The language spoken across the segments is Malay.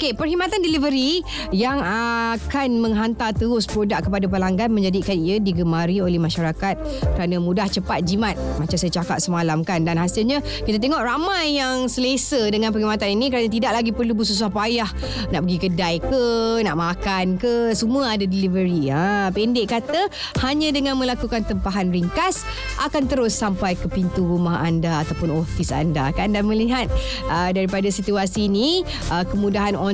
Okey, perkhidmatan delivery yang akan menghantar terus produk kepada pelanggan menjadikan ia digemari oleh masyarakat kerana mudah cepat jimat. Macam saya cakap semalam kan dan hasilnya kita tengok ramai yang selesa dengan perkhidmatan ini kerana tidak lagi perlu bersusah payah. Nak pergi kedai ke, nak makan ke, semua ada delivery. Ha, pendek kata, hanya dengan melakukan tempahan ringkas akan terus sampai ke pintu rumah anda ataupun ofis anda. Kan? Dan melihat uh, daripada situasi ini uh, kemudahan online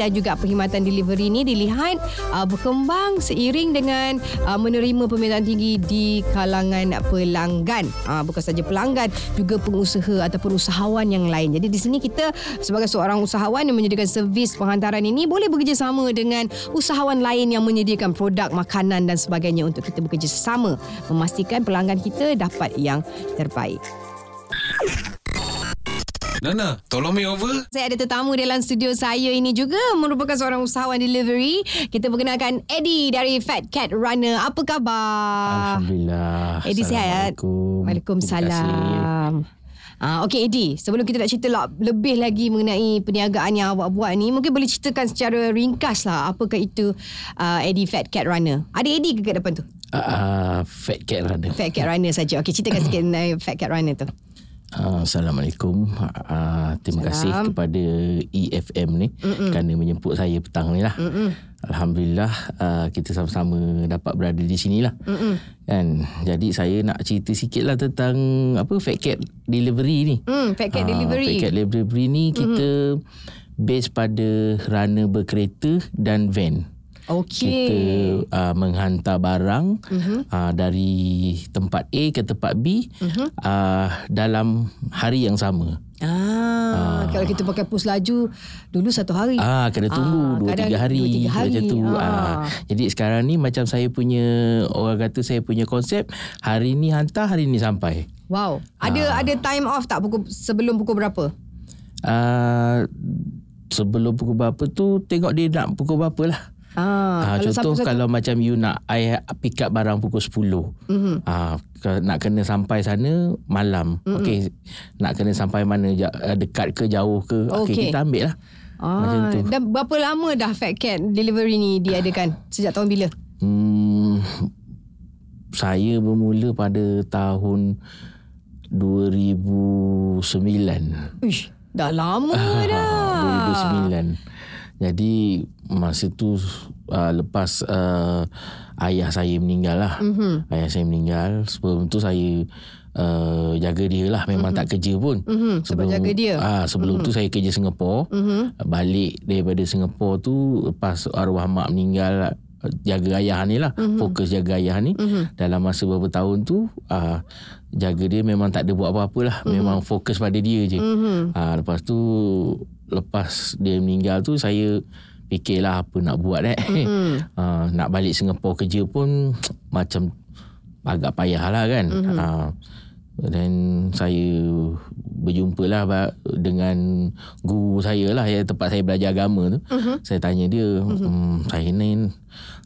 dan juga perkhidmatan delivery ini dilihat uh, berkembang seiring dengan uh, menerima permintaan tinggi di kalangan pelanggan. Uh, bukan saja pelanggan, juga pengusaha ataupun usahawan yang lain. Jadi di sini kita sebagai seorang usahawan yang menyediakan servis penghantaran ini boleh bekerjasama dengan usahawan lain yang menyediakan produk makanan dan sebagainya untuk kita bekerjasama memastikan pelanggan kita dapat yang terbaik. Nana, tolong me over. Saya ada tetamu dalam studio saya ini juga merupakan seorang usahawan delivery. Kita perkenalkan Eddie dari Fat Cat Runner. Apa khabar? Alhamdulillah. Eddie sihat? Assalamualaikum. Waalaikumsalam. Ah, okay Eddie, sebelum kita nak cerita lah, lebih lagi mengenai perniagaan yang awak buat ni, mungkin boleh ceritakan secara ringkas lah apakah itu uh, Eddie Fat Cat Runner. Ada Eddie ke kat depan tu? Uh, fat cat runner. Fat Cat Runner saja. Okey, ceritakan sikit mengenai Fat Cat Runner tu. Uh, Assalamualaikum. Uh, terima kasih Salam. kepada EFM ni Mm-mm. kerana menjemput saya petang ni lah. Mm-mm. Alhamdulillah uh, kita sama-sama dapat berada di sini lah. Mm-mm. Kan? Jadi saya nak cerita sikit lah tentang apa Fat Cat Delivery ni. Hmm, Fat Cat Ah, Delivery. Fat Cat Delivery ni kita base pada runner berkereta dan van. Okey. kita uh, menghantar barang uh-huh. uh, dari tempat A ke tempat B uh-huh. uh, dalam hari yang sama. Ah, kalau kita pakai pus laju dulu satu hari. Ah kena Ah, tunggu dua kadang tiga hari, dua, tiga hari. macam tu. Ah. Ah. jadi sekarang ni macam saya punya orang kata saya punya konsep hari ni hantar hari ni sampai. Wow. Ada ada time off tak pukul sebelum pukul berapa? Uh, sebelum pukul berapa tu tengok dia nak pukul berapa lah. Ah, Ah, contoh sampai kalau macam you nak I pick up barang pukul 10. Mm-hmm. Ah, nak kena sampai sana malam. Mm-hmm. Okey, nak kena sampai mana eh, dekat ke jauh ke? Okey, Okey. kita ambil lah. Macam Ah, tu. dan berapa lama dah Fat Cat delivery ni diadakan? Sejak tahun bila? Hmm, saya bermula pada tahun 2009. Uish, dah lama dah. 2009. Jadi masa tu uh, lepas uh, ayah saya meninggal lah. Mm-hmm. Ayah saya meninggal. Sebelum tu saya uh, jaga dia lah. Memang mm-hmm. tak kerja pun. Mhm, sebab jaga dia. Ah, sebelum mm-hmm. tu saya kerja Singapura. Mm-hmm. Balik daripada Singapura tu lepas arwah mak meninggal jaga ayah ni lah mm-hmm. fokus jaga ayah ni mm-hmm. dalam masa beberapa tahun tu uh, jaga dia memang tak ada buat apa-apa lah mm-hmm. memang fokus pada dia je mm-hmm. uh, lepas tu lepas dia meninggal tu saya fikirlah apa nak buat eh mm-hmm. uh, nak balik Singapura kerja pun macam agak payah lah kan mm-hmm. uh, dan saya berjumpa lah dengan guru saya lah yang tempat saya belajar agama tu. Uh-huh. Saya tanya dia, uh-huh. hmm, saya ni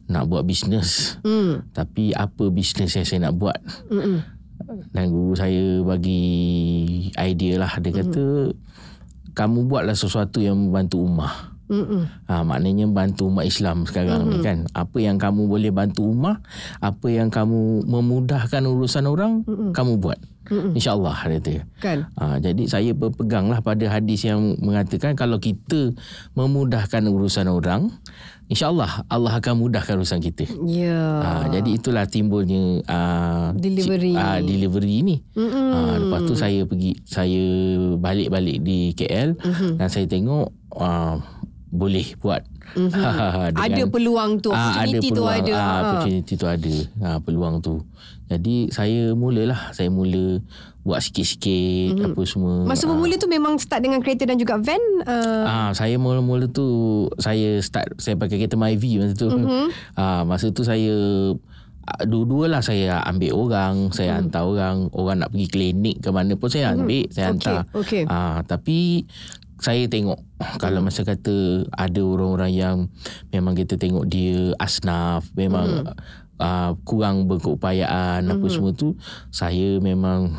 nak buat bisnes. Hmm. Tapi apa bisnes yang saya nak buat? Mm-mm. Dan guru saya bagi idea lah. Dia kata, kamu buatlah sesuatu yang membantu ummah. Mm-mm. Ha, maknanya bantu umat Islam sekarang mm-hmm. ni kan. Apa yang kamu boleh bantu umat, apa yang kamu memudahkan urusan orang, mm-hmm. kamu buat. InsyaAllah dia kata. Kan? Ha, jadi saya berpeganglah pada hadis yang mengatakan kalau kita memudahkan urusan orang, insyaAllah Allah akan mudahkan urusan kita. Ya. Ha, jadi itulah timbulnya uh, Delivery. uh, delivery ni. Ha, lepas tu saya pergi saya balik-balik di KL Mm-hmm. dan saya tengok uh, boleh buat. Mhm. Dengan- Ada peluang tu, Ah, opportunity tu peluang, ada. Ah, Ah. opportunity tu ada. Ah, peluang tu. Jadi saya mulalah, saya mula buat sikit-sikit apa semua. Masa bermula tu memang start dengan kereta dan juga van. Uh, Ah, saya mula-mula tu saya start saya pakai kereta Myvi masa tu. Mhm. Ah, masa tu saya ah, dua-dua lah saya ambil orang, saya hmm. hantar orang, orang nak pergi klinik ke mana pun saya ambil, saya Okey, hantar. okey. Ah, tapi saya tengok kalau masa kata ada orang-orang yang memang kita tengok dia asnaf, memang uh, kurang berkeupayaan apa semua tu, saya memang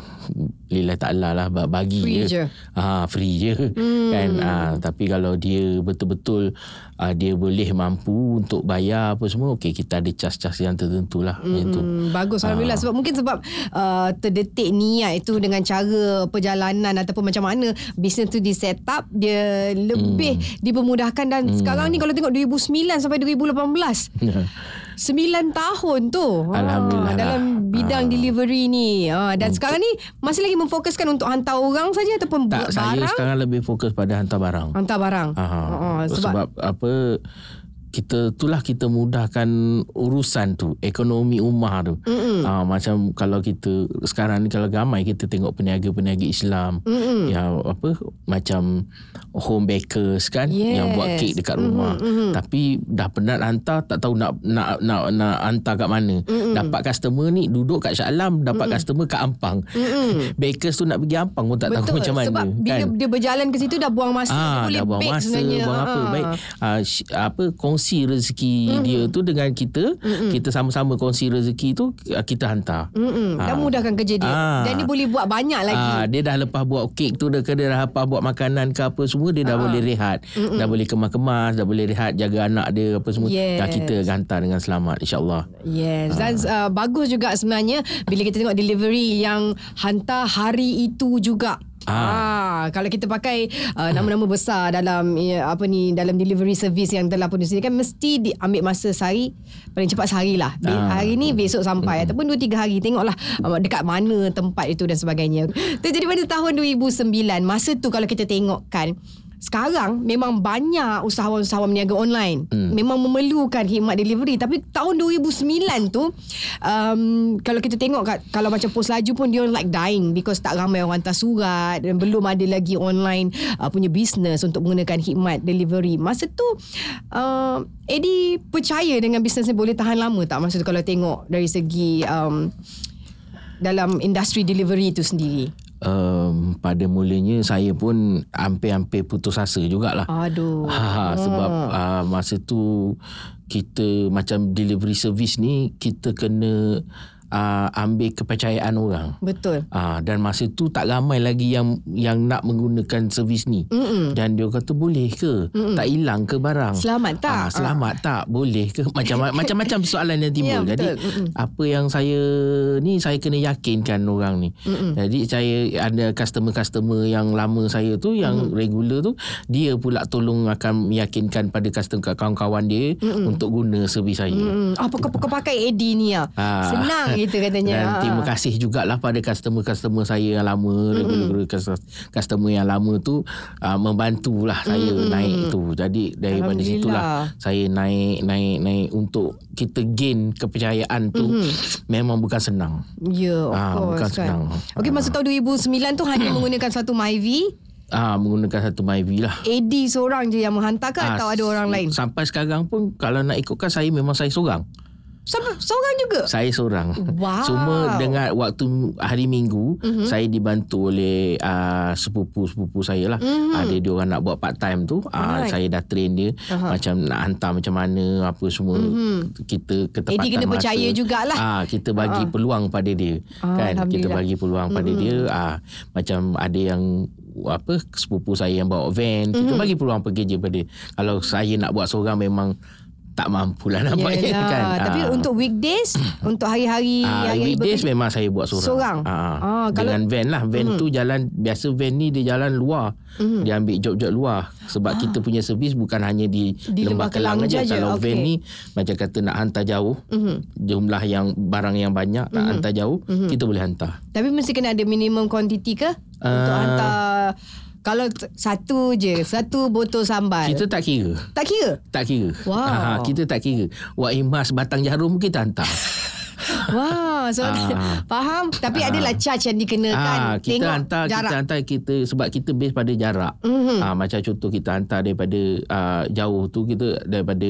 lillah ta'ala lah ba- bagi Free je. Ah, free je. Hmm. kan? Ah, tapi kalau dia betul-betul ah, dia boleh mampu untuk bayar apa semua okey kita ada cas-cas yang tertentu lah. Hmm. itu Hmm, bagus. Alhamdulillah. Sebab mungkin sebab uh, terdetik niat itu dengan cara perjalanan ataupun macam mana bisnes tu di set up dia lebih dipermudahkan. Dan sekarang ni kalau tengok 2009 sampai 2018 9 tahun tu. Alhamdulillah. Ah, dalam lah. bidang Ah. delivery ni. Ah, dan sekarang ni masih lagi memfokuskan untuk hantar orang saja ataupun tak buat saya barang? sekarang lebih fokus pada hantar barang. Hantar barang. Ah, Ah, sebab, sebab, sebab apa kita itulah kita mudahkan urusan tu ekonomi rumah tu. Ah, macam kalau kita sekarang ni kalau gamai kita tengok peniaga-peniaga Islam. Mm-mm. yang apa macam home bakers kan yang buat Yes. kek dekat rumah. Tapi dah penat hantar tak tahu nak nak nak, nak hantar kat mana. Dapat customer ni duduk kat Shah Alam dapat customer kat Ampang. Bakers tu nak pergi Ampang pun tak tahu macam mana sebab bila kan? dia berjalan ke situ dah buang masa Ah, boleh dah buang masa, sebenarnya. buang apa. Ah. Baik, sh- apa kongsi rezeki dia tu dengan kita, kita sama-sama kongsi rezeki tu ah, kita hantar. Mm-mm. Dah Ah. mudahkan kerja dia. Ah. Dan dia boleh buat banyak lagi. Ah, dia dah lepas buat kek tu dah ke dia dah lepas buat makanan ke apa semua dia dah boleh rehat. Dah boleh kemas-kemas, dah boleh rehat jaga anak dia apa semua. Yes. Dah kita hantar dengan selamat insya-Allah. Yes Dan uh, bagus juga sebenarnya Bila kita tengok delivery Yang hantar hari itu juga Ah. kalau kita pakai uh, nama-nama besar dalam uh, apa ni dalam delivery service yang telah pun disediakan mesti diambil masa sehari paling cepat sehari lah. Be- Ah. Hari ni besok sampai mm. ataupun 2 3 hari tengoklah uh, dekat mana tempat itu dan sebagainya. Tu jadi pada tahun 2009 masa tu kalau kita tengok kan sekarang memang banyak usahawan-usahawan meniaga online. Hmm. memang memerlukan khidmat delivery. Tapi tahun 2009 tu um, kalau kita tengok kat, kalau macam pos laju pun dia like dying because tak ramai orang hantar surat dan belum ada lagi online uh, punya business untuk menggunakan khidmat delivery. Masa tu uh, Eddie percaya dengan bisnes ni boleh tahan lama tak? Masa tu kalau tengok dari segi um, dalam industri delivery itu sendiri Um, pada mulanya saya pun hampir-hampir putus asa jugalah. aduh Ha, sebab uh, masa tu kita macam delivery service ni kita kena uh, ambil kepercayaan orang. betul Ah dan masa tu tak ramai lagi yang yang nak menggunakan servis ni. Mm-mm. Dan dia kata boleh ke? Mm-mm. Tak hilang ke barang? Selamat tak? Ah, selamat tak? Boleh ke? Macam macam-macam soalan yang timbul. Ya, Jadi. Mm-mm. apa yang saya ni saya kena yakinkan orang ni. Mm-mm. Jadi saya ada customer-customer yang lama saya tu yang Mm-mm. regular tu dia pula tolong akan meyakinkan pada customer kawan-kawan dia Mm-mm. untuk guna servis saya. Hmm, apa kau, pakai AD ni ah. Ah. Senang gitu katanya. Dan Ah. terima kasih jugalah pada customer-customer saya yang lama, regular customer yang lama tu uh, membantulah saya Mm-mm. naik tu. Jadi daripada situlah saya naik naik naik untuk kita gain kepercayaan tu memang bukan senang. Ya, of Ah, course bukan kan. senang. Okey, masa tahun 2009 tu hanya menggunakan satu MyV. Ah menggunakan satu MyV lah. AD seorang je yang menghantar ke Ah, atau ada orang lain? Sampai sekarang pun kalau nak ikutkan saya memang saya seorang. Seorang juga? Saya seorang. Wow. Cuma dengan waktu hari Minggu mm-hmm. saya dibantu oleh uh, sepupu-sepupu saya lah. Mhm. Mm-hmm. Ada dia orang nak buat part time tu. Uh, saya dah train dia Aha. macam nak hantar macam mana apa semua. Mm-hmm. Kita ketepatan Eddie kena masa. percaya jugalah. Ah kita bagi Ah. peluang pada dia. Ah, kan kita bagi peluang pada Mhm. dia. Ah macam ada yang apa sepupu saya yang bawa van kita Mhm. bagi peluang pekerja pada dia. Kalau saya nak buat seorang memang tak mampulah buatnya Yelah. kan. Tapi Ah. untuk weekdays, untuk hari Ah, hari weekdays bekerja- memang saya buat seorang. Seorang? Ah, kalau- dengan van lah. Van tu jalan biasa van ni dia jalan luar. Mhm. Dia ambil job-job luar sebab kita punya servis bukan hanya di, Di Lembah Kelang Kelang aja. je, Kalau okey. van ni macam kata nak hantar jauh, Mhm. jumlah yang barang yang banyak nak hantar jauh, kita boleh hantar. Tapi mesti kena ada minimum quantity ke? Untuk Ah. hantar kalau satu je, satu botol sambal. Kita tak kira. tak kira? Tak kira. Wow. Ah, kita tak kira. Wak Imas batang jarum kita hantar. Wah, so Ah. faham. Tapi Ah. adalah charge yang dikenakan. Ah, kita Tengok hantar jarak. kita hantar kita sebab kita base pada jarak. Mhm. Ah, macam contoh kita hantar daripada ah, jauh tu kita daripada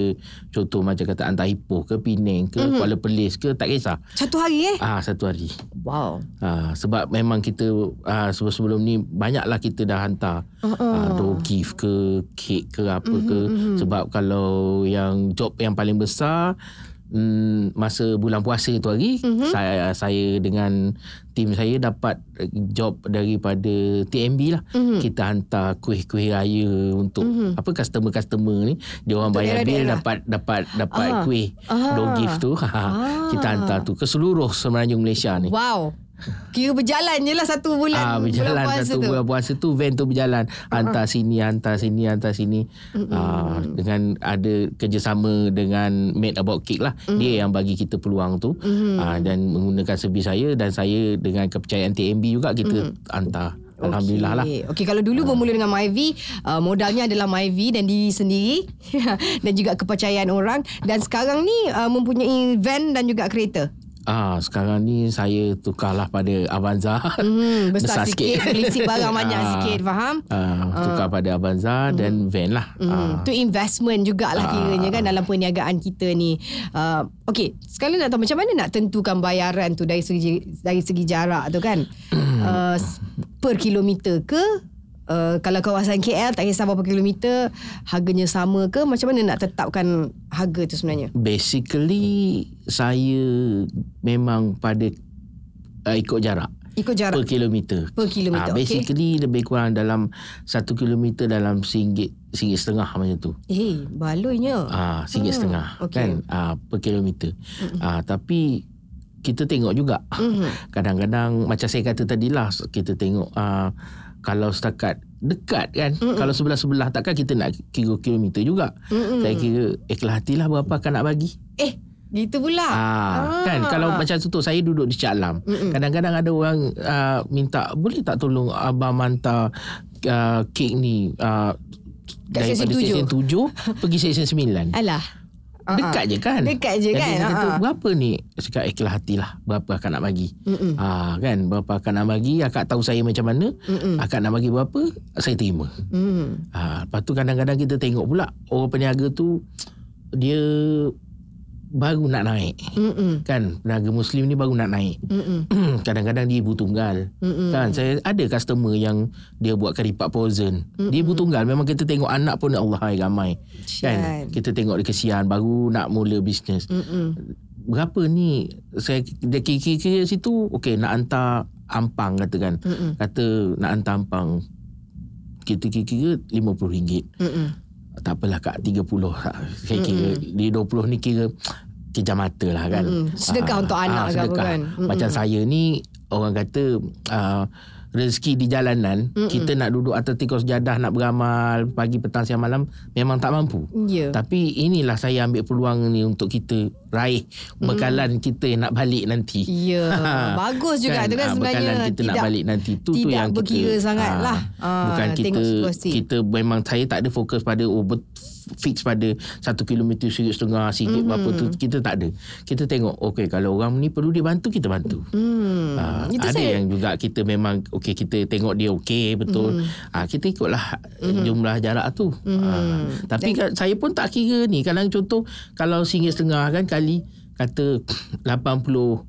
contoh macam kata hantar Ipoh ke Penang ke Mhm. Kuala Perlis ke tak kisah. Satu hari eh? Ah satu hari. Wow. Ah, sebab memang kita ah, sebelum-sebelum ni banyaklah kita dah hantar Uh-uh. uh, door gift ke kek ke apa Mhm, ke sebab kalau yang job yang paling besar mm, masa bulan puasa tu hari Mhm. saya saya dengan tim saya dapat eh, job daripada TMB lah Mhm. kita hantar kuih-kuih raya untuk Mhm. apa customer-customer ni dia orang bayar bil daerah-daerah. dapat dapat dapat Ah. kuih Ah. door gift tu kita hantar tu ke seluruh Semenanjung Malaysia ni Wow. Kira berjalan je lah satu bulan, Ah berjalan bulan puasa satu tu. Bulan puasa tu van tu berjalan. Hantar sini hantar sini hantar sini. Ah dengan ada kerjasama dengan Made About Cake lah. Dia yang bagi kita peluang tu. Ah dan menggunakan servis saya dan saya dengan kepercayaan TMB juga kita hantar. Alhamdulillah lah. Okey, okay, kalau dulu bermula dengan MyV, uh, modalnya adalah MyV dan diri sendiri dan juga kepercayaan orang. Dan sekarang ni uh, mempunyai van dan juga kereta. Ah sekarang ni saya tukarlah pada Avanza. Hmm, besar, sikit, berlisi barang banyak Ah. sikit, faham? Ah tukar pada Avanza dan van lah. Hmm, Ah. tu investment jugalah Ah. kiranya kan dalam perniagaan kita ni. Uh, okay, sekali nak tahu macam mana nak tentukan bayaran tu dari segi dari segi jarak tu kan? uh, per kilometer ke? Uh, kalau kawasan KL tak kisah berapa kilometer harganya sama ke macam mana nak tetapkan harga tu sebenarnya Basically saya memang pada uh, ikut jarak. ikut jarak per kilometer. per kilometer okey basically lebih kurang dalam satu kilometer dalam singgit singgit setengah macam tu. eh baloinya Ah, singgit Hmm, setengah okey. kan ah, per kilometer. Ah, tapi kita tengok juga. Mhm. Kadang-kadang macam saya kata tadi lah kita tengok ah, kalau setakat dekat kan Mm-mm. kalau sebelah-sebelah takkan kita nak kira kilometer juga. Mm-mm. Saya kira ikhlas hatilah berapa akan nak bagi. eh gitu pula Ah, kan kalau macam tu saya duduk di Cik Alam. Mm-mm. Kadang-kadang ada orang uh, minta boleh tak tolong abang hantar uh, kek ni uh, Kat daripada Seksyen Seksyen 7 pergi Seksyen 9. alah Ah, Dekat je kan? Dekat je Jadi kan? dia kata Ah. berapa ni? Cakap ikhlas hatilah berapa akan nak bagi. Mm-mm. Ah kan berapa akan nak bagi akak tahu saya macam mana Mm-mm. akak nak bagi berapa saya terima. Mm. Ah lepas tu kadang-kadang kita tengok pula orang peniaga tu dia baru nak naik Mm-mm. kan peniaga muslim ni baru nak naik Mm-mm. kadang-kadang dia ibu tunggal Mm-mm. kan saya ada customer yang dia buat karipat frozen dia ibu tunggal memang kita tengok anak pun Allah hai ramai kan Kesian. kita tengok dia kesian baru nak mula bisnes Mm-mm. berapa ni saya dia kira-kira situ okey nak hantar ampang katakan Mm-mm. kata nak hantar ampang kita kira-kira RM50 Mm-mm. tak apalah kak 30 saya kira di 20 ni kira kejam mata lah kan Mm-mm. Sedekah Ah, untuk anak ke apa sedekah. kan? Mm-mm. macam saya ni orang kata uh, rezeki di jalanan Mm-mm. kita nak duduk atas tikar sejadah nak beramal pagi petang siang malam memang tak mampu Ya. tapi inilah saya ambil peluang ni untuk kita raih bekalan kita yang nak balik nanti Ya. Bagus juga tu kan ah, sebenarnya. bekalan kita nak balik nanti tu tu tidak yang kita berkira sangat ah, lah. Ah, bukan kita kita memang saya tak ada fokus pada oh bet, fix pada satu kilometer sikit setengah sikit Mhm. mm-hmm. berapa tu kita tak ada kita tengok okey kalau orang ni perlu dibantu kita bantu. Ah, Itu ada saya yang juga kita memang okey kita tengok dia okey betul. Mhm. Ah kita ikutlah jumlah jarak tu. Mhm. Ah, tapi kan, saya pun tak kira ni kadang contoh kalau singgit setengah kan kali kata 83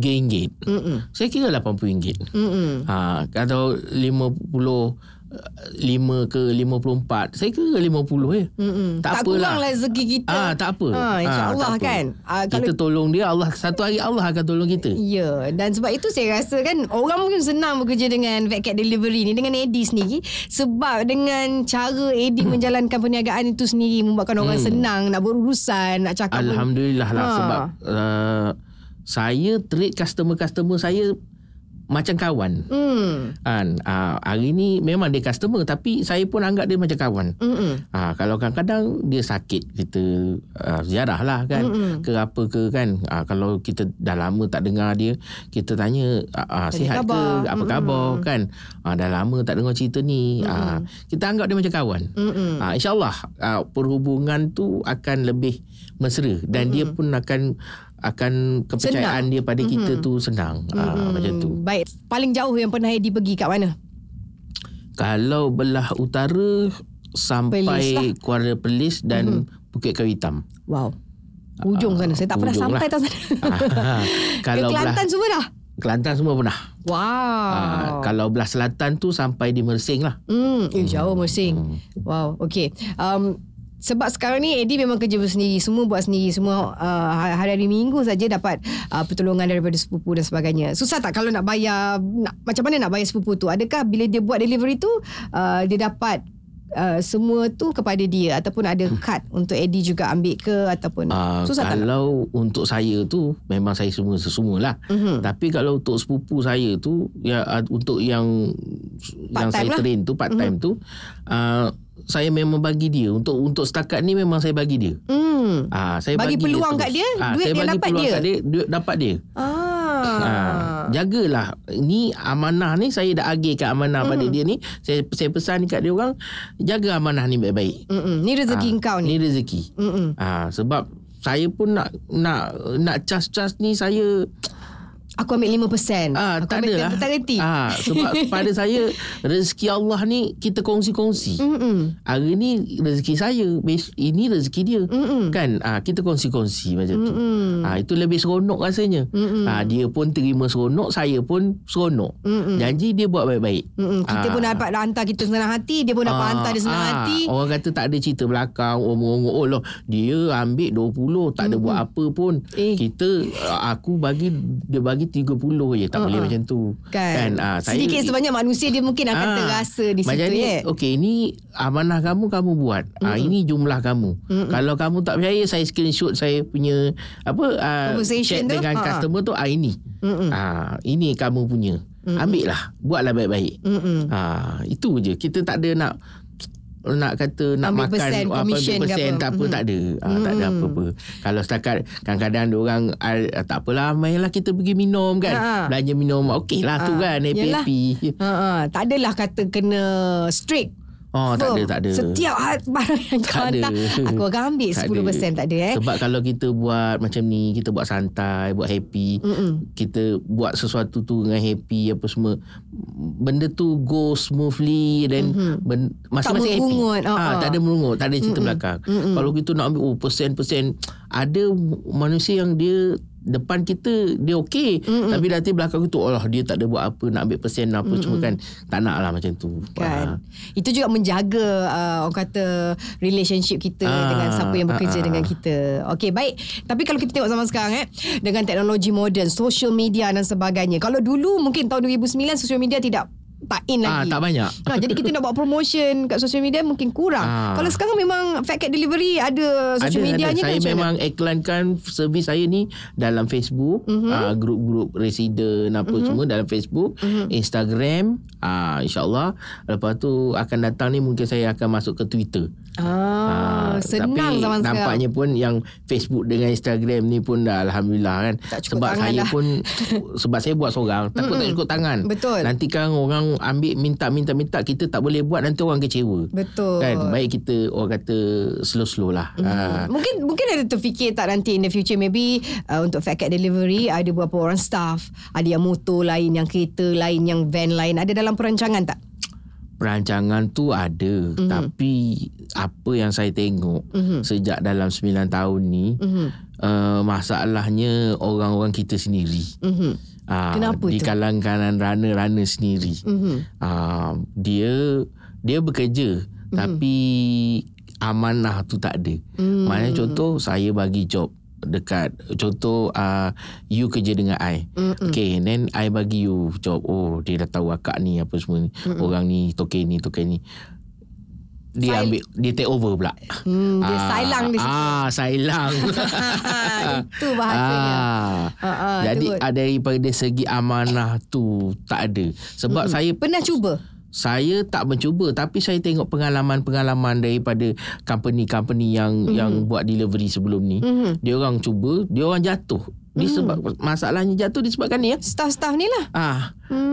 ringgit. Mm-mm. Saya kira 80 ringgit. Mm-mm. Ha kalau 50 5 ke 54 saya kira 50 je. Mm-mm. Tak tak apalah. kurang rezeki kita. Ah tak apa. Ah, InsyaAllah apa. kan. Ah, kita tolong dia Allah satu hari Allah akan tolong kita. Ya, dan sebab itu saya rasa kan orang mungkin senang bekerja dengan Vetcat Delivery ni dengan Eddie sendiri sebab dengan cara Eddie menjalankan perniagaan itu sendiri membuatkan orang Hmm. senang nak berurusan, nak cakap pun- Alhamdulillah lah Ha. sebab uh, saya treat customer-customer saya macam kawan. Hmm. Kan uh, hari ni memang dia customer tapi saya pun anggap dia macam kawan. Mm-mm. Ha, kalau kadang-kadang dia sakit kita uh, ziarah lah kan Mm-mm. ke apa ke kan ha, kalau kita dah lama tak dengar dia kita tanya uh, sihat khabar. ke apa Mm-mm. khabar kan ha, dah lama tak dengar cerita ni ha, kita anggap dia macam kawan Mm-mm. ha, InsyaAllah uh, perhubungan tu akan lebih mesra dan dia pun akan akan kepercayaan Senang. dia pada kita tu senang. Ah, macam tu. Hmm, Baik. Paling jauh yang pernah Eddie pergi kat mana? Kalau belah utara sampai lah. Kuala Perlis dan Bukit Kayu Hitam. Wow. Ujung sana. Saya tak pernah sampai lah. tak sana. Ah, Ke kalau belah Kelantan semua dah? Kelantan semua pernah. Wow. Ah, kalau belah selatan tu sampai di Mersing lah. Hmm, eh, jauh mersing. Wow, okay. Um, sebab sekarang ni Eddie memang kerja sendiri, semua buat sendiri, semua uh, hari-hari minggu saja dapat uh, pertolongan daripada sepupu dan sebagainya. Susah tak kalau nak bayar, nak, macam mana nak bayar sepupu tu? Adakah bila dia buat delivery tu, uh, dia dapat uh, semua tu kepada dia ataupun ada kad untuk Eddie juga ambil ke ataupun Uh, susah tak? nak? kalau untuk saya tu memang saya semua sesemualah. Mhm. Tapi kalau untuk sepupu saya tu ya uh, untuk yang Part yang saya lah. train tu part time tu uh, saya memang bagi dia untuk untuk setakat ni memang saya bagi dia. Hmm. Ah saya Bagi bagi, peluang dia kat dia, Ah, duit saya dia bagi dapat peluang dia? kat dia, duit dapat dia. Ah. Ah, jagalah. Ni amanah ni saya dah agihkan amanah pada dia ni. Saya saya pesan kat dia orang jaga amanah ni baik-baik. Mm-mm. Ni rezeki Ah, kau ni. Ni rezeki. Mm-mm. Ah sebab saya pun nak nak nak cas-cas ni saya Aku ambil 5%. ah aku tak ambil adalah. Tak reti. Ah sebab pada saya rezeki Allah ni kita kongsi-kongsi. Mm-mm. Hari ni rezeki saya, ini rezeki dia. Mm-mm. Kan? Ah kita kongsi-kongsi macam tu. Mm-mm. Ah itu lebih seronok rasanya. Mm-mm. Ah dia pun terima seronok, saya pun seronok. Mm-mm. Janji dia buat baik-baik. Mm-mm. Kita Ah. pun dapat hantar kita senang hati, dia pun dapat Ah, hantar dia senang ah, hati. Orang kata tak ada cerita belakang Omong-omong Oh lah Dia ambil 20 Tak ada buat apa pun Eh. Kita ah, Aku bagi Dia bagi 30 je Tak Ah, boleh ah. macam tu Kan, ah, saya- Sedikit sebanyak manusia dia mungkin akan Ah, terasa di macam situ ni, ya. Okey ni Amanah kamu Kamu buat ah, Ini jumlah kamu Mm-mm. Kalau kamu tak percaya Saya screenshot Saya punya Apa ah, Conversation Chat tu, dengan ah, ah. customer tu ah, Ini Mm-mm. ah, Ini kamu punya Ambil lah Buatlah baik-baik Mm-mm. Ha, itu je. Kita tak ada nak nak kata nak Ambil makan persen, apa, ambil ke persen apa. tak apa Mhm. tak ada. Ha, tak ada Mhm. apa-apa. Kalau setakat kadang-kadang dia orang ah, tak apalah mainlah kita pergi minum kan. Ha. Belanja minum okey lah tu Ha, kan happy-happy. Ha, ha. Tak adalah kata kena strict. Oh tak ada tak ada. Setiap barang yang kau Tak ada. hantar, aku akan ambil Tak 10% tak ada eh. Sebab kalau kita buat macam ni, kita buat santai, buat happy, Mm-mm. kita buat sesuatu tu dengan happy apa semua benda tu go smoothly dan Mhm. ben, masing-masing happy merungut, ah, ah, ah. tak ada merungut tak ada cerita Mm-mm. belakang Mm-mm. kalau kita nak ambil oh persen-persen ada manusia yang dia depan kita dia okey Mm-mm. tapi nanti belakang kita oh lah dia tak ada buat apa nak ambil persen apa semua kan tak nak lah macam tu Kan. Itu juga menjaga uh, orang kata relationship kita Ah, dengan siapa yang bekerja ah. dengan kita. Okey, baik. Tapi kalau kita tengok zaman sekarang eh dengan teknologi moden, social media dan sebagainya. Kalau dulu mungkin tahun 2009 social media tidak tak in ah, lagi. tak banyak Ha, jadi kita nak buat promotion kat social media mungkin kurang. Ah. Kalau sekarang memang Fat Cat Delivery ada social ada, medianya ada. kan Saya macam mana? memang iklankan servis saya ni dalam Facebook, Mhm. mm-hmm. uh, grup-grup resident apa mm-hmm. semua dalam Facebook, Mhm. mm-hmm. Instagram, uh, insyaAllah. Lepas tu akan datang ni mungkin saya akan masuk ke Twitter. Ah, Ah, senang tapi zaman sekarang. nampaknya pun yang Facebook dengan Instagram ni pun dah alhamdulillah kan. Sebab saya dah. pun sebab saya buat seorang, takut tak cukup tangan. Betul. Nanti kan orang ambil minta minta minta kita tak boleh buat nanti orang kecewa. Betul. Kan baik kita orang kata slow-slow lah. Hmm. Ah. Mungkin mungkin ada terfikir tak nanti in the future maybe uh, untuk Fat Cat Delivery ada beberapa orang staff, ada yang motor lain, yang kereta lain, yang van lain. Ada dalam perancangan tak? Perancangan tu ada mm-hmm. Tapi Apa yang saya tengok Mhm. Sejak dalam 9 tahun ni Mhm. uh, Masalahnya Orang-orang kita sendiri Mhm. uh, Kenapa Di tu? kalangan runner-runner sendiri Mhm. uh, Dia Dia bekerja mm-hmm. Tapi Amanah tu tak ada Mm. Maknanya contoh Saya bagi job dekat contoh uh, you kerja dengan I Mm-mm. okay then I bagi you job oh dia dah tahu akak ni apa semua ni orang ni token ni token ni dia Sil- ambil dia take over pula Hmm, dia silang di situ. ah silang Itu bahasanya. ah. Ha, ha, jadi ada daripada segi amanah tu tak ada sebab saya Pernah cuba? Saya tak mencuba tapi saya tengok pengalaman-pengalaman daripada company-company yang mm-hmm. yang buat delivery sebelum ni. Mhm. Dia orang cuba, dia orang jatuh. Disebab masalahnya jatuh disebabkan ni ya. Staff-staff ni lah. Ah,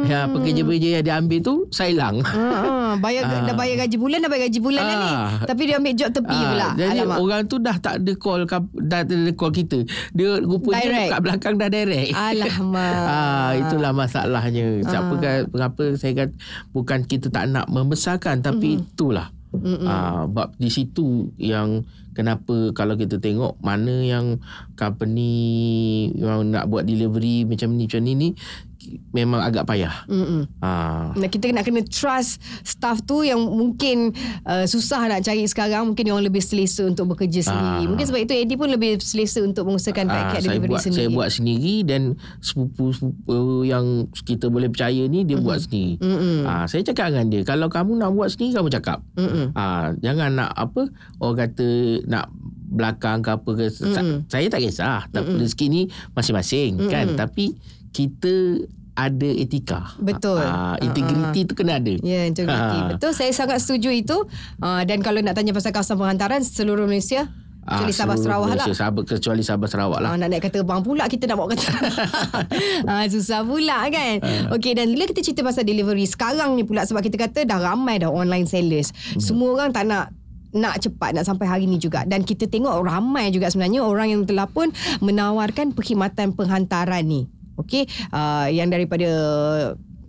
ya pekerja-pekerja yang dia ambil tu saya hilang. Ha, bayar Ah. dah bayar gaji bulan dah bayar gaji bulan dah ni. Ah. Tapi dia ambil job tepi Ah, pula. Jadi Alamak. orang tu dah tak ada call dah tak ada call kita. Dia rupanya Direct. kat belakang dah direct. Alamak. Ah itulah masalahnya. Siapa kan mengapa saya kata bukan kita tak nak membesarkan tapi mm-hmm. itulah. Mm-hmm. Bab di situ yang kenapa kalau kita tengok mana yang company yang nak buat delivery macam ni macam ni ni memang agak payah. Mm-mm. Ah Nah, kita nak kena trust staff tu yang mungkin uh, susah nak cari sekarang mungkin dia orang lebih selesa untuk bekerja sendiri. Ah. Mungkin sebab itu Eddie pun lebih selesa untuk mengusahakan Ah, paket delivery buat sendiri. saya buat sendiri dan sepupu-sepupu yang kita boleh percaya ni dia mm-hmm. buat sendiri. Mm-mm. Ah saya cakap dengan dia kalau kamu nak buat sendiri kamu cakap. Mm-mm. Ah jangan nak apa orang kata nak belakang ke apa ke Mm-mm. saya tak kisah tapi rezeki ni masing-masing kan tapi kita ada etika. Betul. Ah integriti tu kena ada. Ya, integriti. Ah. Betul, saya sangat setuju itu. Uh, dan kalau nak tanya pasal kawasan penghantaran seluruh Malaysia, Ah, kecuali Sabah Sarawak lah. Malaysia, Sabah, kecuali Sabah Sarawak lah. Ah, nak naik kata bang pula kita nak bawa kata. ah, susah pula kan. Ah. Okey dan bila kita cerita pasal delivery sekarang ni pula sebab kita kata dah ramai dah online sellers. Hmm. Semua orang tak nak nak cepat nak sampai hari ni juga dan kita tengok ramai juga sebenarnya orang yang telah pun menawarkan perkhidmatan penghantaran ni. Okey, uh, yang daripada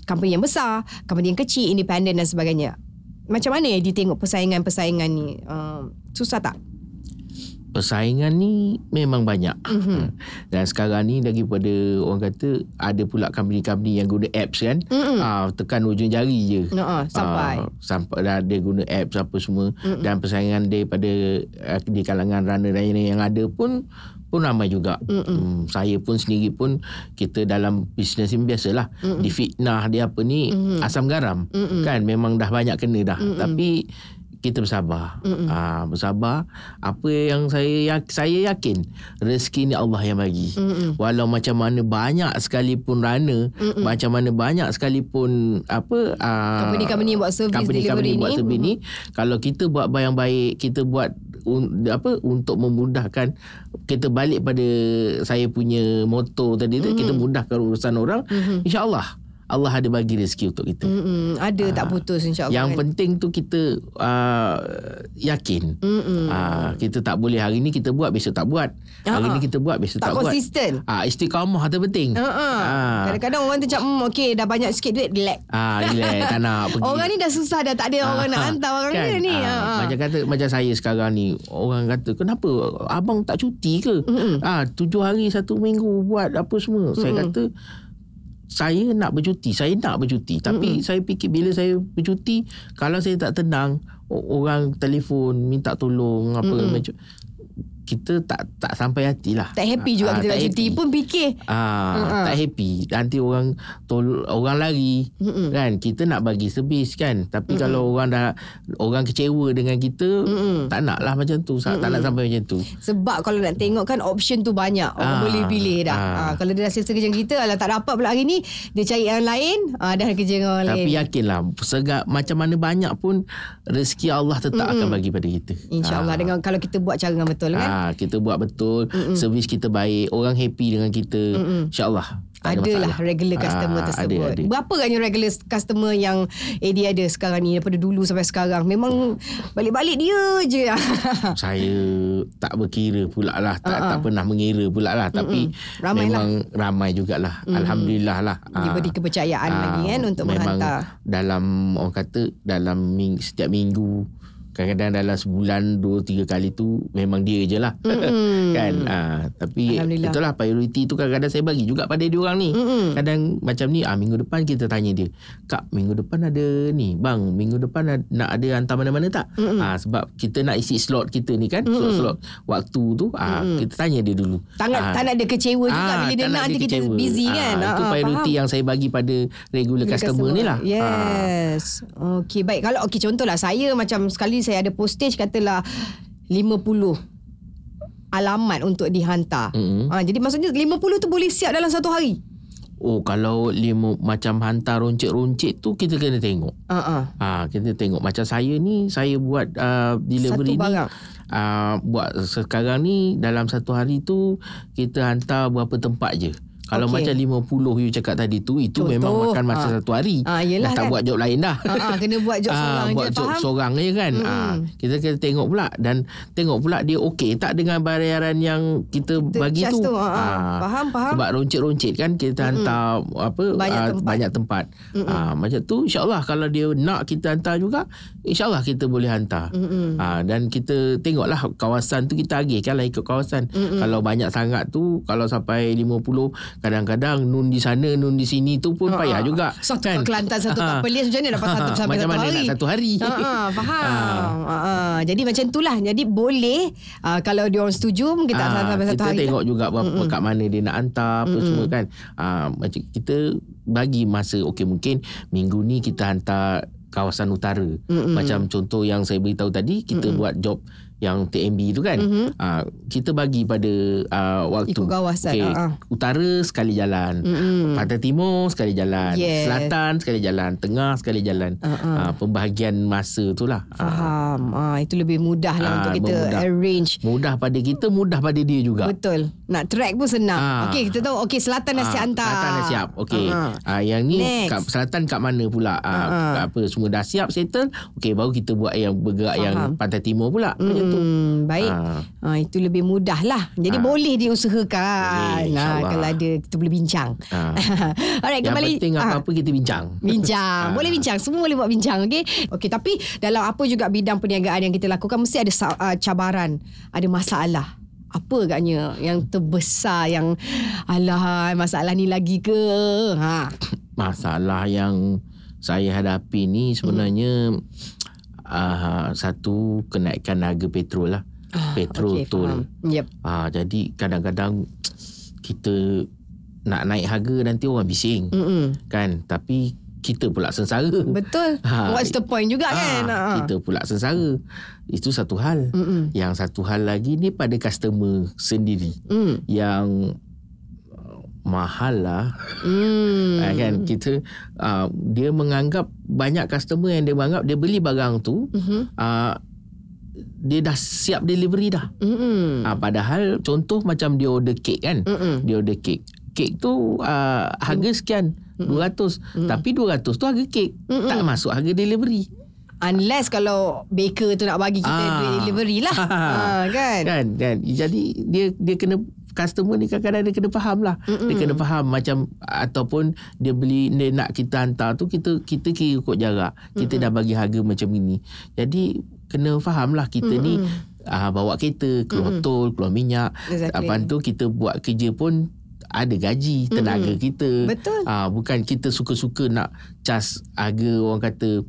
company yang besar, company yang kecil, independen dan sebagainya. Macam mana dia tengok persaingan-persaingan ni? Uh, susah tak? Persaingan ni memang banyak. Mhm. Mm-hmm. Dan sekarang ni daripada orang kata ada pula company-company yang guna apps kan. Mm-mm. Ah tekan ujung jari je. No, uh, sampai. Ah, sampai dah dia guna apps apa semua Mm-mm. dan persaingan daripada uh, di kalangan runner-runner yang ada pun pun ramai juga. Hmm, saya pun sendiri pun kita dalam bisnes ni biasalah. Mm-mm. Difitnah dia apa ni Mm-mm. asam garam. Mm-mm. Kan memang dah banyak kena dah. Mm-mm. Tapi kita bersabar. Ah, bersabar. Apa yang saya saya yakin rezeki ni Allah yang bagi. Mm-mm. Walau macam mana banyak sekalipun runner, Mm-mm. macam mana banyak sekalipun apa ah, Company-company buat servis company-company delivery buat ni. servis ni, kalau kita buat yang baik, kita buat un, apa untuk memudahkan kita balik pada saya punya moto tadi tu Mm-hmm. kita mudahkan urusan orang, insya-Allah Allah ada bagi rezeki untuk kita. Mm-mm. Ada tak putus insyaAllah Yang kan? penting tu kita uh, yakin. Mm-mm. Ah, kita tak boleh hari ni kita buat besok tak buat. Hari Ah, ni kita buat besok tak tak, buat. konsisten. Ah istiqamah tu penting. Uh-uh. Ah. Kadang-kadang orang tu macam hmm, Okay dah banyak sikit duit Relax Ah, relax tak nak pergi. Orang ni dah susah dah Tak ada orang nak hantar Orang kan? ni Ah, Ha-ha. Macam kata macam saya sekarang ni orang kata kenapa abang tak cuti ke? Mm-mm. Ah tujuh hari satu minggu buat apa semua. Saya kata saya nak bercuti, saya nak bercuti. Tapi Mm-mm. saya fikir bila saya bercuti, kalau saya tak tenang, orang telefon minta tolong apa Mm-mm. macam kita tak tak sampai hati lah. Tak happy juga Ah, kita tak nak cuti happy. Pun fikir Ah, Mm-mm. tak happy. Nanti orang tol orang lari. Mm-mm. Kan kita nak bagi servis kan. Tapi kalau orang dah orang kecewa dengan kita, Mm-mm. tak nak lah macam tu. Tak nak sampai macam tu. Sebab kalau nak tengok kan Option tu banyak Orang Ah, boleh pilih dah ah. ha, Kalau dia dah selesai kerja kita Alah tak dapat pula hari ni Dia cari yang lain ha, Dah kerja dengan orang Tapi lain yakinlah segak macam mana banyak pun rezeki Allah tetap akan bagi pada kita. InsyaAllah dengan Kalau kita buat cara dengan betul kan Ah, kita buat betul, servis kita baik, orang happy dengan kita. InsyaAllah. tak ada Adalah masalah. regular customer Ah, tersebut. Ada, ada. Berapa agaknya regular customer yang Eddie ada sekarang ni daripada dulu sampai sekarang? Memang balik-balik dia je. saya tak berkira pula lah tak, tak pernah mengira pula lah tapi Ramai memang ramai jugalah Alhamdulillah lah Diberi kepercayaan ah, lagi kan untuk memang menghantar. dalam orang kata dalam ming, setiap minggu kadang-kadang dalam sebulan dua tiga kali tu memang dia je lah Mm-mm. kan ah, tapi itulah priority tu kadang-kadang saya bagi juga pada dia orang ni Mm-mm. kadang macam ni ah minggu depan kita tanya dia kak minggu depan ada ni bang minggu depan ada, nak ada hantar mana-mana tak Mm-mm. ah sebab kita nak isi slot kita ni kan slot-slot waktu tu ah kita tanya dia dulu Tak nak, Ah, tak nak dia kecewa juga ah, bila dia nak nanti kita busy Ah, kan. itu priority faham. yang saya bagi pada regular Bila customer, ni lah Ah. Yes. Okey, baik. Kalau okey contohlah saya macam sekali saya ada postage katalah 50 alamat untuk dihantar. Mm-mm. Ha, jadi maksudnya 50 tu boleh siap dalam satu hari. Oh kalau lima macam hantar roncit-roncit tu kita kena tengok. Ah. Ha kita tengok macam saya ni saya buat uh, delivery Satu ni barang. uh, buat sekarang ni dalam satu hari tu kita hantar berapa tempat je. Kalau Okey. macam 50 you cakap tadi tu itu Contoh. memang makan masa Ah. satu hari. Ah, yelah dah tak kan. buat job lain dah. Ah, ah, kena buat job Ah, seorang je, buat job faham? seorang je kan. Mm-mm. Ah, kita kena tengok pula dan tengok pula dia okey tak dengan bayaran yang kita Kita bagi tu. tu, ah, ah. Ah, Faham, faham. Sebab roncit-roncit kan kita hantar apa Banyak ah, tempat. banyak tempat. Ah, macam tu insyaallah kalau dia nak kita hantar juga insyaallah kita boleh hantar. Ha, dan kita tengoklah kawasan tu kita agihkan lah ikut kawasan. Mm-mm. Kalau banyak sangat tu kalau sampai 50 kadang-kadang nun di sana nun di sini tu pun Ah, payah ah. juga. Satu kat Kelantan, satu kat Ah. Perlis, macam mana dapat satu sampai Macam satu mana hari? nak satu hari? Ha, ha, faham. Ha. ha. Jadi macam itulah. Jadi boleh uh, kalau dia orang setuju kita Ah, ah, sampai satu kita hari. lah. tengok juga berapa kat mana dia nak hantar apa semua kan. Ah macam kita bagi masa okey mungkin minggu ni kita hantar kawasan utara. Mm-mm. Macam contoh yang saya beritahu tadi kita buat job yang TMB tu kan. Mhm. Ah kita bagi pada ah, waktu Ikut kawasan, Okey, ah, ah. utara sekali jalan. Mm-mm. Pantai Timur sekali jalan, Yes. selatan sekali jalan, tengah sekali jalan. Ah, ah. Ah, pembahagian masa tu lah. Ah, Faham. Ah, itu lebih mudah lah Ah, untuk kita memudah. arrange. mudah pada kita, mudah pada dia juga. Betul. Nak track pun senang. Ah. Okey, kita tahu okey selatan dah siap Ah, hantar. Selatan dah siap. Okey. Ah, ah. Ah, yang ni Next. kat selatan kat mana pula? Ah, ah. apa semua dah siap settle. Okey, baru kita buat yang bergerak Faham. yang pantai timur pula. Macam tu. Hmm, baik. Ah. Ha, itu lebih mudah lah. Jadi Ah. boleh diusahakan. Boleh, insyaAllah. kalau ada kita boleh bincang. Ah. Alright, yang kembali. penting Ah. apa-apa kita bincang. Bincang. Ah. Boleh bincang. Semua boleh buat bincang. Okey. Okey, tapi dalam apa juga bidang perniagaan yang kita lakukan mesti ada uh, cabaran, ada masalah. Apa agaknya yang terbesar yang alah masalah ni lagi ke? Ha. Masalah yang saya hadapi ni sebenarnya ah, satu kenaikan harga petrol lah. Petrol Okey, tol. faham. Yep. Ah, jadi kadang-kadang kita nak naik harga nanti orang bising Mm-mm. kan tapi kita pula sengsara. Betul. Ha. What's the point juga kan? Ah, Ha. kita pula sengsara. Itu satu hal. Mm-mm. Yang satu hal lagi ni pada customer sendiri Mm. yang uh, mahal lah Mm. hmm. kan kita uh, dia menganggap banyak customer yang dia menganggap dia beli barang tu Mhm. uh, dia dah siap delivery dah. Mm-mm. Uh, padahal contoh macam dia order kek kan. Mm-mm. Dia order kek. Kek tu uh, harga sekian 200 tapi 200 tu harga kek Mm-mm. tak masuk harga delivery. Unless kalau baker tu nak bagi kita Ah. duit delivery lah. ha, kan? kan kan jadi dia dia kena customer ni kadang-kadang dia kena faham lah. Mm-mm. dia kena faham macam ataupun dia beli dia nak kita hantar tu kita kita kira ikut jarak. Kita dah bagi harga macam ini. Jadi kena faham lah kita ni uh, bawa kereta keluar tol keluar minyak. Exactly. apa tu kita buat kerja pun ada gaji tenaga kita. Betul. Ah bukan kita suka-suka nak cas harga orang kata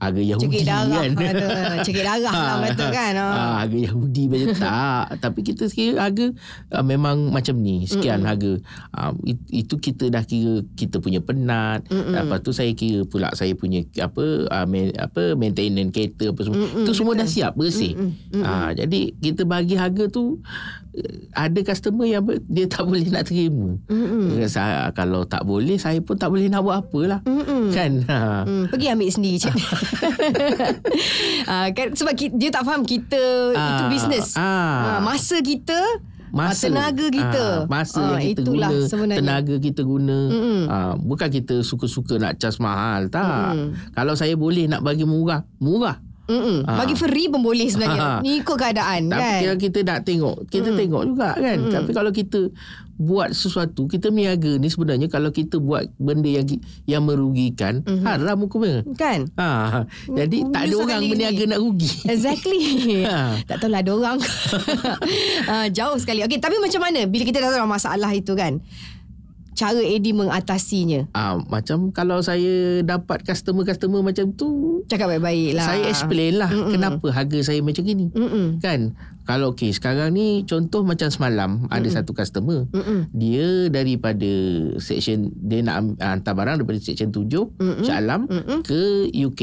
harga Yahudi Cekik darah kan kata. Cekik darah lah orang kata kan. Ha. Ah, harga Yahudi macam tak. Tapi kita kira harga ah, memang macam ni. Sekian mm harga. Ah, it, itu kita dah kira kita punya penat. Mm-mm. Lepas tu saya kira pula saya punya apa ah, main, apa maintenance kereta apa semua. Mm-mm, Itu semua dah siap bersih. Mm-mm, Ah, jadi kita bagi harga tu eh, ada customer yang dia tak boleh nak terima. Mm-mm. Saya, kalau tak boleh saya pun tak boleh nak buat apa lah. Kan? Ha. Hmm, pergi ambil sendiri cik. ah, kan sebab ki, dia tak faham kita itu Ah, bisnes. ah. Ah, masa kita masa tenaga kita. Ah, masa Ah, yang kita itulah guna sebenarnya. tenaga kita guna ah, bukan kita suka-suka nak cas mahal tak Mm-mm. kalau saya boleh nak bagi murah murah Mm-mm. Ah. bagi free pun boleh sebenarnya. Ah. Ni ikut keadaan tapi kan. kalau kita nak tengok kita Mm. tengok juga kan tapi kalau kita buat sesuatu kita meniaga ni sebenarnya kalau kita buat benda yang yang merugikan Mhm. haram hukumnya Kan? ha jadi tak ada orang berniaga sendiri. nak rugi Exactly. Ha. tak tahulah ada orang. uh, jauh sekali. Okey, tapi macam mana bila kita dah tahu masalah itu kan? Cara Eddie mengatasinya. Ah, macam kalau saya dapat customer-customer macam tu, Cakap baik-baik lah. saya explain lah Mm-mm. kenapa harga saya macam ni. Mm-mm. Kan? Kalau okey sekarang ni contoh macam semalam ada satu customer. Mm-mm. Dia daripada section dia nak hantar barang daripada section 7 Mm-mm. Shah Alam Mm-mm. ke UK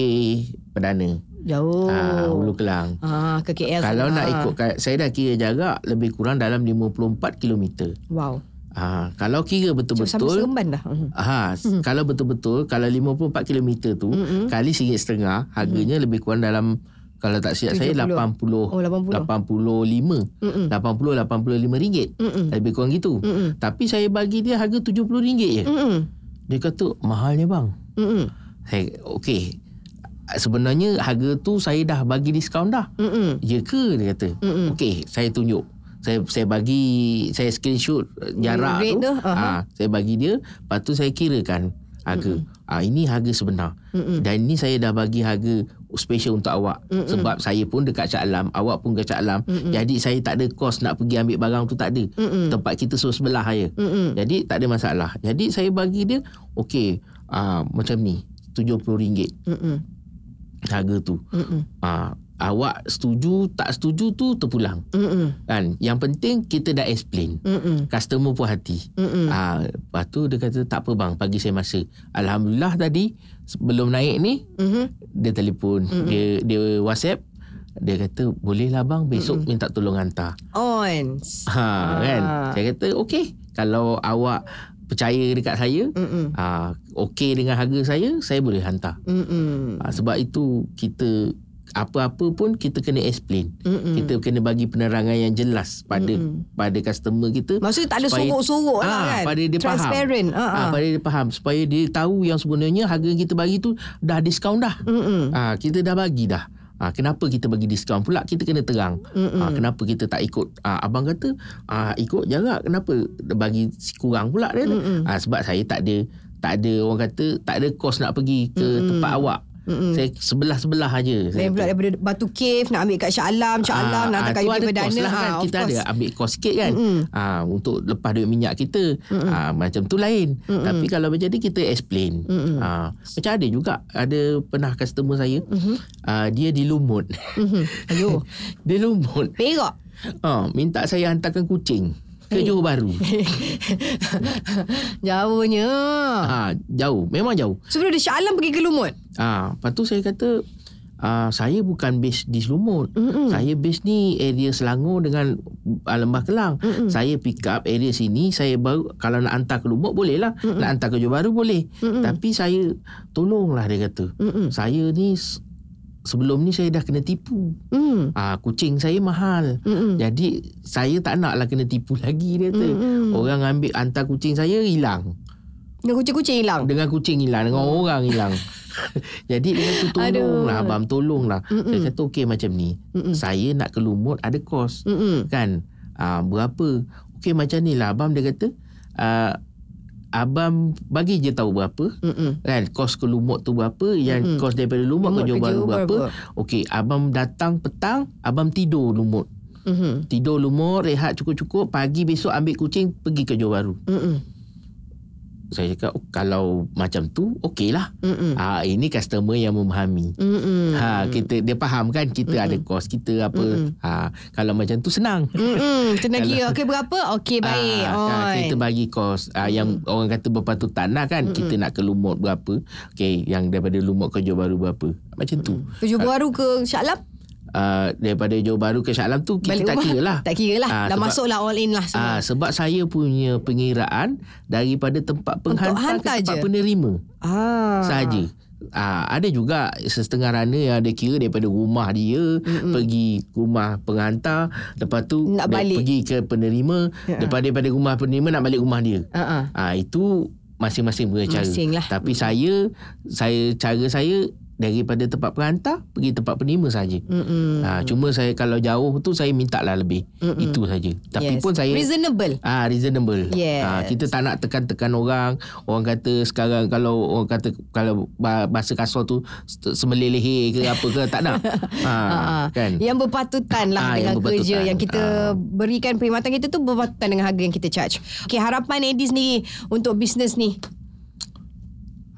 Perdana. Jauh. Ah, Hulu Kelang. Ah, ke KL Kalau sana. nak ikut saya dah kira jarak lebih kurang dalam 54 km. Wow. Ah, kalau kira betul-betul seremban dah. Mhm. Ha, hmm. kalau betul-betul kalau 54 km tu Mm-mm. kali RM1.5 harganya lebih kurang dalam Kalau tak silap saya 70. 80 Oh, 80. 85 Mm-mm. 80 85 ringgit. Mm-mm. Lebih kurang gitu. Mm-mm. Tapi saya bagi dia harga 70 ringgit je. Mm-mm. Dia kata mahalnya bang. Mm-mm. Saya okey. Sebenarnya harga tu saya dah bagi diskaun dah. Mm-mm. Ya ke dia kata. Mm-mm. Okey, saya tunjuk. Saya saya bagi saya screenshot uh, jarak Rate tu. tu, aha. Ah, saya bagi dia, lepas tu saya kirakan harga. Ah ini harga sebenar. Mm-mm. Dan ini saya dah bagi harga special untuk awak Mm-mm. sebab saya pun dekat Shah Alam, awak pun dekat Shah Alam. Mm-mm. Jadi saya tak ada kos nak pergi ambil barang tu tak ada. Mm-mm. Tempat kita so sebelah aja. Mm-mm. Jadi tak ada masalah. Jadi saya bagi dia okey ah macam ni RM70 Mm-mm. harga tu. Mm-mm. Ah awak setuju tak setuju tu terpulang Mm-mm. kan. Yang penting kita dah explain. Mm-mm. Customer puas hati. Mm-mm. Ah, lepas tu dia kata tak apa bang, bagi saya masa. Alhamdulillah tadi sebelum naik ni Mhm. dia telefon, Mm-mm. dia dia WhatsApp, dia kata boleh lah bang besok minta tolong hantar. On. Ha kan. Saya kata okey, kalau awak percaya dekat saya, Mm-mm. ah okey dengan harga saya, saya boleh hantar. Mm-mm. Ah, sebab itu kita apa-apa pun kita kena explain. Mm-mm. Kita kena bagi penerangan yang jelas pada Mm-mm. pada customer kita Maksudnya tak ada sorok-sorok lah Ah, kan. pada dia faham. Transparent. Ah, Ah, ah. pada dia faham supaya dia tahu yang sebenarnya harga yang kita bagi tu dah diskaun dah. Mm-mm. Ah, kita dah bagi dah. Ah, kenapa kita bagi diskaun pula? Kita kena terang. Mm-mm. Ah, kenapa kita tak ikut? Ah, abang kata ah, ikut jarak. Kenapa bagi kurang pula dia? Mm-mm. Ah, sebab saya tak ada tak ada orang kata tak ada kos nak pergi ke Mm-mm. tempat awak. Mm-mm. Saya sebelah-sebelah aja. Lain pula daripada Batu Cave nak ambil kat Shah Alam, Shah Alam nak hantar kat tu UK ada Perdana. lah kan. Ah, Kita ada course. ambil kos sikit kan. Mm-mm. Ah, untuk lepas duit minyak kita. Mm-mm. Ah, macam tu lain. Mm-mm. Tapi kalau macam ni kita explain. Mm-mm. Ah, macam ada juga ada pernah customer saya Mhm. ah, dia di Lumut. Mhm. Ayo. dia Lumut. Perak. Ah, minta saya hantarkan kucing ke. Johor Bahru. Jauhnya. Ah, jauh, memang jauh. Sebelum dia Shah Alam pergi ke Lumut. Ah, lepas tu saya kata ah, saya bukan base di Lumut. Mm-mm. Saya base ni area Selangor dengan uh, Lembah Kelang. Mm-mm. Saya pick up area sini, saya baru kalau nak hantar ke Lumut boleh lah. Mm-mm. Nak hantar ke Johor Bahru boleh. Mm-mm. Tapi saya tolonglah dia kata. Mm-mm. Saya ni sebelum ni saya dah kena tipu. Mm. Ah kucing saya mahal. Mm-mm. Jadi saya tak naklah kena tipu lagi dia kata. Mm-mm. Orang ambil hantar kucing saya hilang. Dengan kucing-kucing hilang. Dengan kucing hilang, dengan orang hilang. Jadi dia kata tolonglah abang tolonglah. Mm-mm. Saya kata okey macam ni. Mm-mm. Saya nak ke Lumut ada kos. Mm-mm. kan ah, berapa okey macam ni lah abang dia kata ah, abang bagi je tahu berapa Mm-mm. kan kos ke Lumut tu berapa yang Mm-mm. kos daripada Lumut, Lumut ke Johor Bahru Johor berapa okey abang datang petang abang tidur Lumut Mhm. tidur Lumut rehat cukup-cukup pagi besok ambil kucing pergi ke Johor Bahru Mm-mm. Saya cakap oh, kalau macam tu okey lah. Mm-mm. ah, ini customer yang memahami. Mm-mm. Ha kita dia faham kan kita ada kos kita apa. Mm-mm. ha kalau macam tu senang. Mm-mm. Kalau- kira Okey berapa? Okey baik. Ah, kan, Oi. kita bagi kos ah, yang orang kata berpatutan lah kan kita nak ke Lumut berapa. Okey yang daripada Lumut ke Johor Bahru berapa. Macam tu. Tujuh baru ke Shah Alam Ah, daripada Johor Bahru ke Shah Alam tu kita Balik tak rumah kira lah Tak kira lah Ah, Dah sebab- masuk lah all in lah semua Ah, sebab saya punya pengiraan daripada tempat penghantar hantar ke tempat je? penerima ah. sahaja. Ah, ada juga setengah rana yang ada kira daripada rumah dia Mm-mm. pergi rumah penghantar lepas tu Nak balik. pergi ke penerima Ya. lepas daripada rumah penerima nak balik rumah dia. Ah. Ah itu masing-masing punya cara. Masing lah. Tapi saya saya cara saya daripada tempat penghantar pergi tempat penerima saja. Mm-mm. Ah cuma saya kalau jauh tu saya minta lah lebih. Mm-mm. Itu saja. Tapi Yes. pun saya Reasonable Ah reasonable. Yes. Ah kita tak nak tekan-tekan orang. Orang kata sekarang kalau orang kata kalau ba- bahasa kasar tu se- semelelehe ke apa ke tak nak. Ah, ha, ah. kan. Yang berpatutan lah Ah, dengan yang berpatutan. kerja yang kita Ah. berikan perkhidmatan kita tu berpatutan dengan harga yang kita charge. Okay, harapan Eddie sendiri untuk bisnes ni.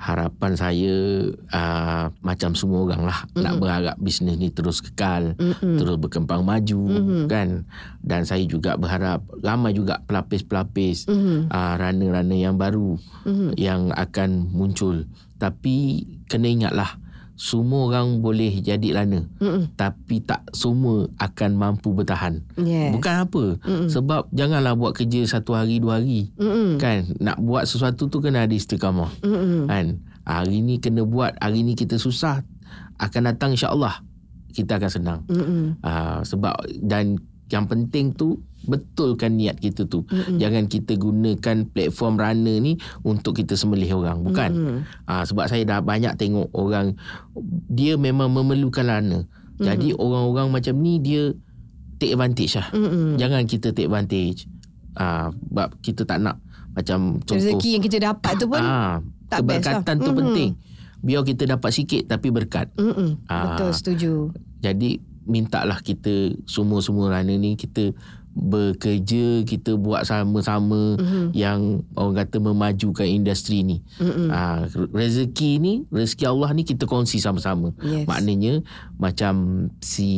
Harapan saya uh, macam semua orang lah mm-hmm. nak berharap bisnes ni terus kekal, Mm-mm. terus berkembang maju mm-hmm. kan. Dan saya juga berharap ramai juga pelapis-pelapis Mhm. uh, runner-runner yang baru Mhm. yang akan muncul. Tapi kena ingatlah semua orang boleh jadi runner Mm-mm. tapi tak semua akan mampu bertahan. Yes. Bukan apa. Mm-mm. Sebab janganlah buat kerja satu hari dua hari. Mm-mm. Kan nak buat sesuatu tu kena ada istiqamah. Mm-mm. Kan hari ni kena buat, hari ni kita susah akan datang insya-Allah kita akan senang. Uh, sebab dan yang penting tu betulkan niat kita tu. Mm-mm. Jangan kita gunakan platform runner ni untuk kita sembelih orang, bukan. Uh, sebab saya dah banyak tengok orang dia memang memerlukan runner. Mm-hmm. Jadi orang-orang macam ni dia take advantage lah. Mm-hmm. Jangan kita take advantage. Ah, sebab kita tak nak macam contoh Rezeki yang kita dapat tu pun ah, tak best lah. keberkatan tu Mm-mm. penting. Biar kita dapat sikit tapi berkat. Mm-mm. Ah. Betul, setuju. Jadi mintalah kita semua-semua runner ni kita bekerja kita buat sama-sama mm-hmm. yang orang kata memajukan industri ni. Mm-hmm. Ha, rezeki ni rezeki Allah ni kita kongsi sama-sama. Yes. Maknanya macam si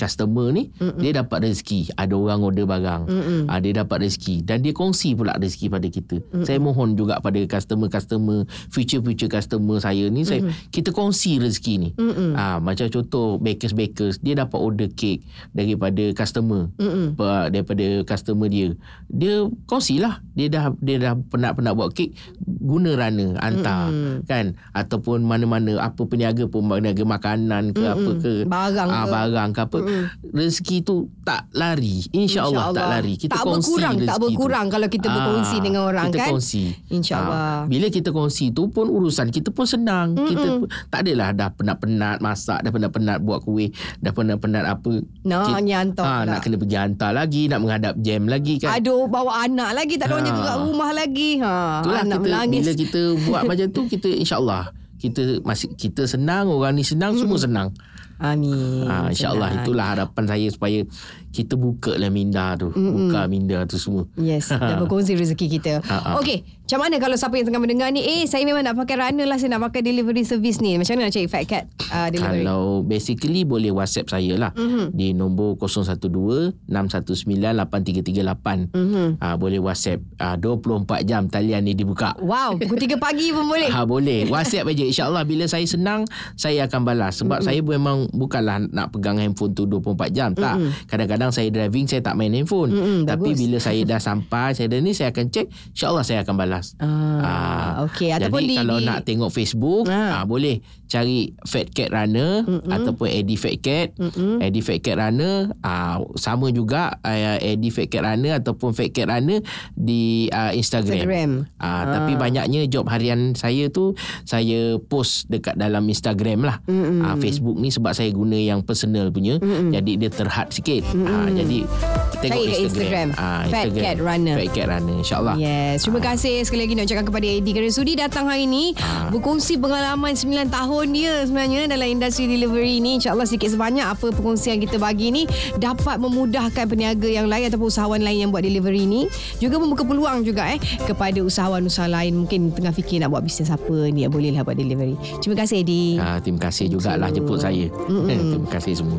customer ni mm-hmm. dia dapat rezeki, ada orang order barang. Mm-hmm. Ha, dia dapat rezeki dan dia kongsi pula rezeki pada kita. Mm-hmm. Saya mohon juga pada customer-customer, future-future customer saya ni mm-hmm. saya kita kongsi rezeki ni. Mm-hmm. Ha, macam contoh bakers-bakers dia dapat order kek daripada customer. Mm-hmm daripada customer dia. Dia kongsilah dia dah dia dah penat-penat buat kek guna runner hantar mm. kan? Ataupun mana-mana apa peniaga pun peniaga makanan ke mm apa ke. Barang ah, ke. barang ke apa. Mm rezeki tu tak lari. Insyaallah tak lari. Kita tak kongsi berkurang rezeki tak tu. berkurang kalau kita Ah, berkongsi dengan orang kita kan? kongsi. InsyaAllah. Ah, bila kita kongsi tu pun urusan kita pun senang. Mm-mm. kita pun- tak adalah dah penat-penat masak dah penat-penat buat kuih dah penat-penat apa. Nak Kita- hantar Ah, nak kena pergi hantar lagi nak menghadap jam lagi kan Aduh bawa anak lagi tak ada orang Ha. jaga kat rumah lagi. Ha Itulah anak kita melangis. bila kita buat macam tu kita insyaallah kita masih kita senang orang ni senang semua senang. Amin. Ha, InsyaAllah itulah harapan saya supaya kita buka lah minda tu. Mm-mm. Buka minda tu semua. Yes, dan berkongsi rezeki kita. Ha, ha. Okey, macam mana kalau siapa yang tengah mendengar ni, eh saya memang nak pakai runner lah, saya nak pakai delivery service ni. Macam mana nak cari Fat Cat uh, delivery? Kalau basically boleh WhatsApp saya lah mm-hmm. di nombor 012-619-8338. Mm-hmm. Ha, boleh WhatsApp. Ha, 24 jam talian ni dibuka. Wow, pukul 3 pagi pun boleh. Ha boleh. WhatsApp aja. InsyaAllah bila saya senang, saya akan balas. Sebab mm-hmm. saya memang bukanlah nak pegang handphone tu 24 jam. Tak. Mm-hmm. Kadang-kadang saya driving, saya tak main handphone. Mm-mm, Tapi bagus. bila saya dah sampai, saya dah ni, saya akan check. InsyaAllah saya akan balas. Ah, okey. Ataupun jadi di- kalau di- nak tengok Facebook, Ah. ah. boleh cari Fat Cat Runner Mm-mm. ataupun Eddie Fat Cat. Mm-mm. Eddie Fat Cat Runner, ah, sama juga uh, Eddie Fat Cat Runner ataupun Fat Cat Runner di uh, Instagram. Instagram. Ah, tapi banyaknya job harian saya tu saya post dekat dalam Instagram lah. Mm-mm. Ah, Facebook ni sebab saya guna yang personal punya. Mm-mm. Jadi dia terhad sikit. Ah, jadi tengok Cari kat Instagram. Instagram. Ah, Fat Cat Runner. Fat Cat Runner insyaAllah. Yes, terima kasih sekali lagi nak ucapkan kepada Eddie kerana sudi datang hari ini Ah. berkongsi pengalaman 9 tahun dia sebenarnya dalam industri delivery ini. InsyaAllah sikit sebanyak apa perkongsian kita bagi ni dapat memudahkan peniaga yang lain ataupun usahawan lain yang buat delivery ni. Juga membuka peluang juga eh kepada usahawan-usahawan lain mungkin tengah fikir nak buat bisnes apa ni bolehlah buat delivery. Terima kasih Eddie. Ah, terima kasih jugalah jemput saya. terima kasih semua.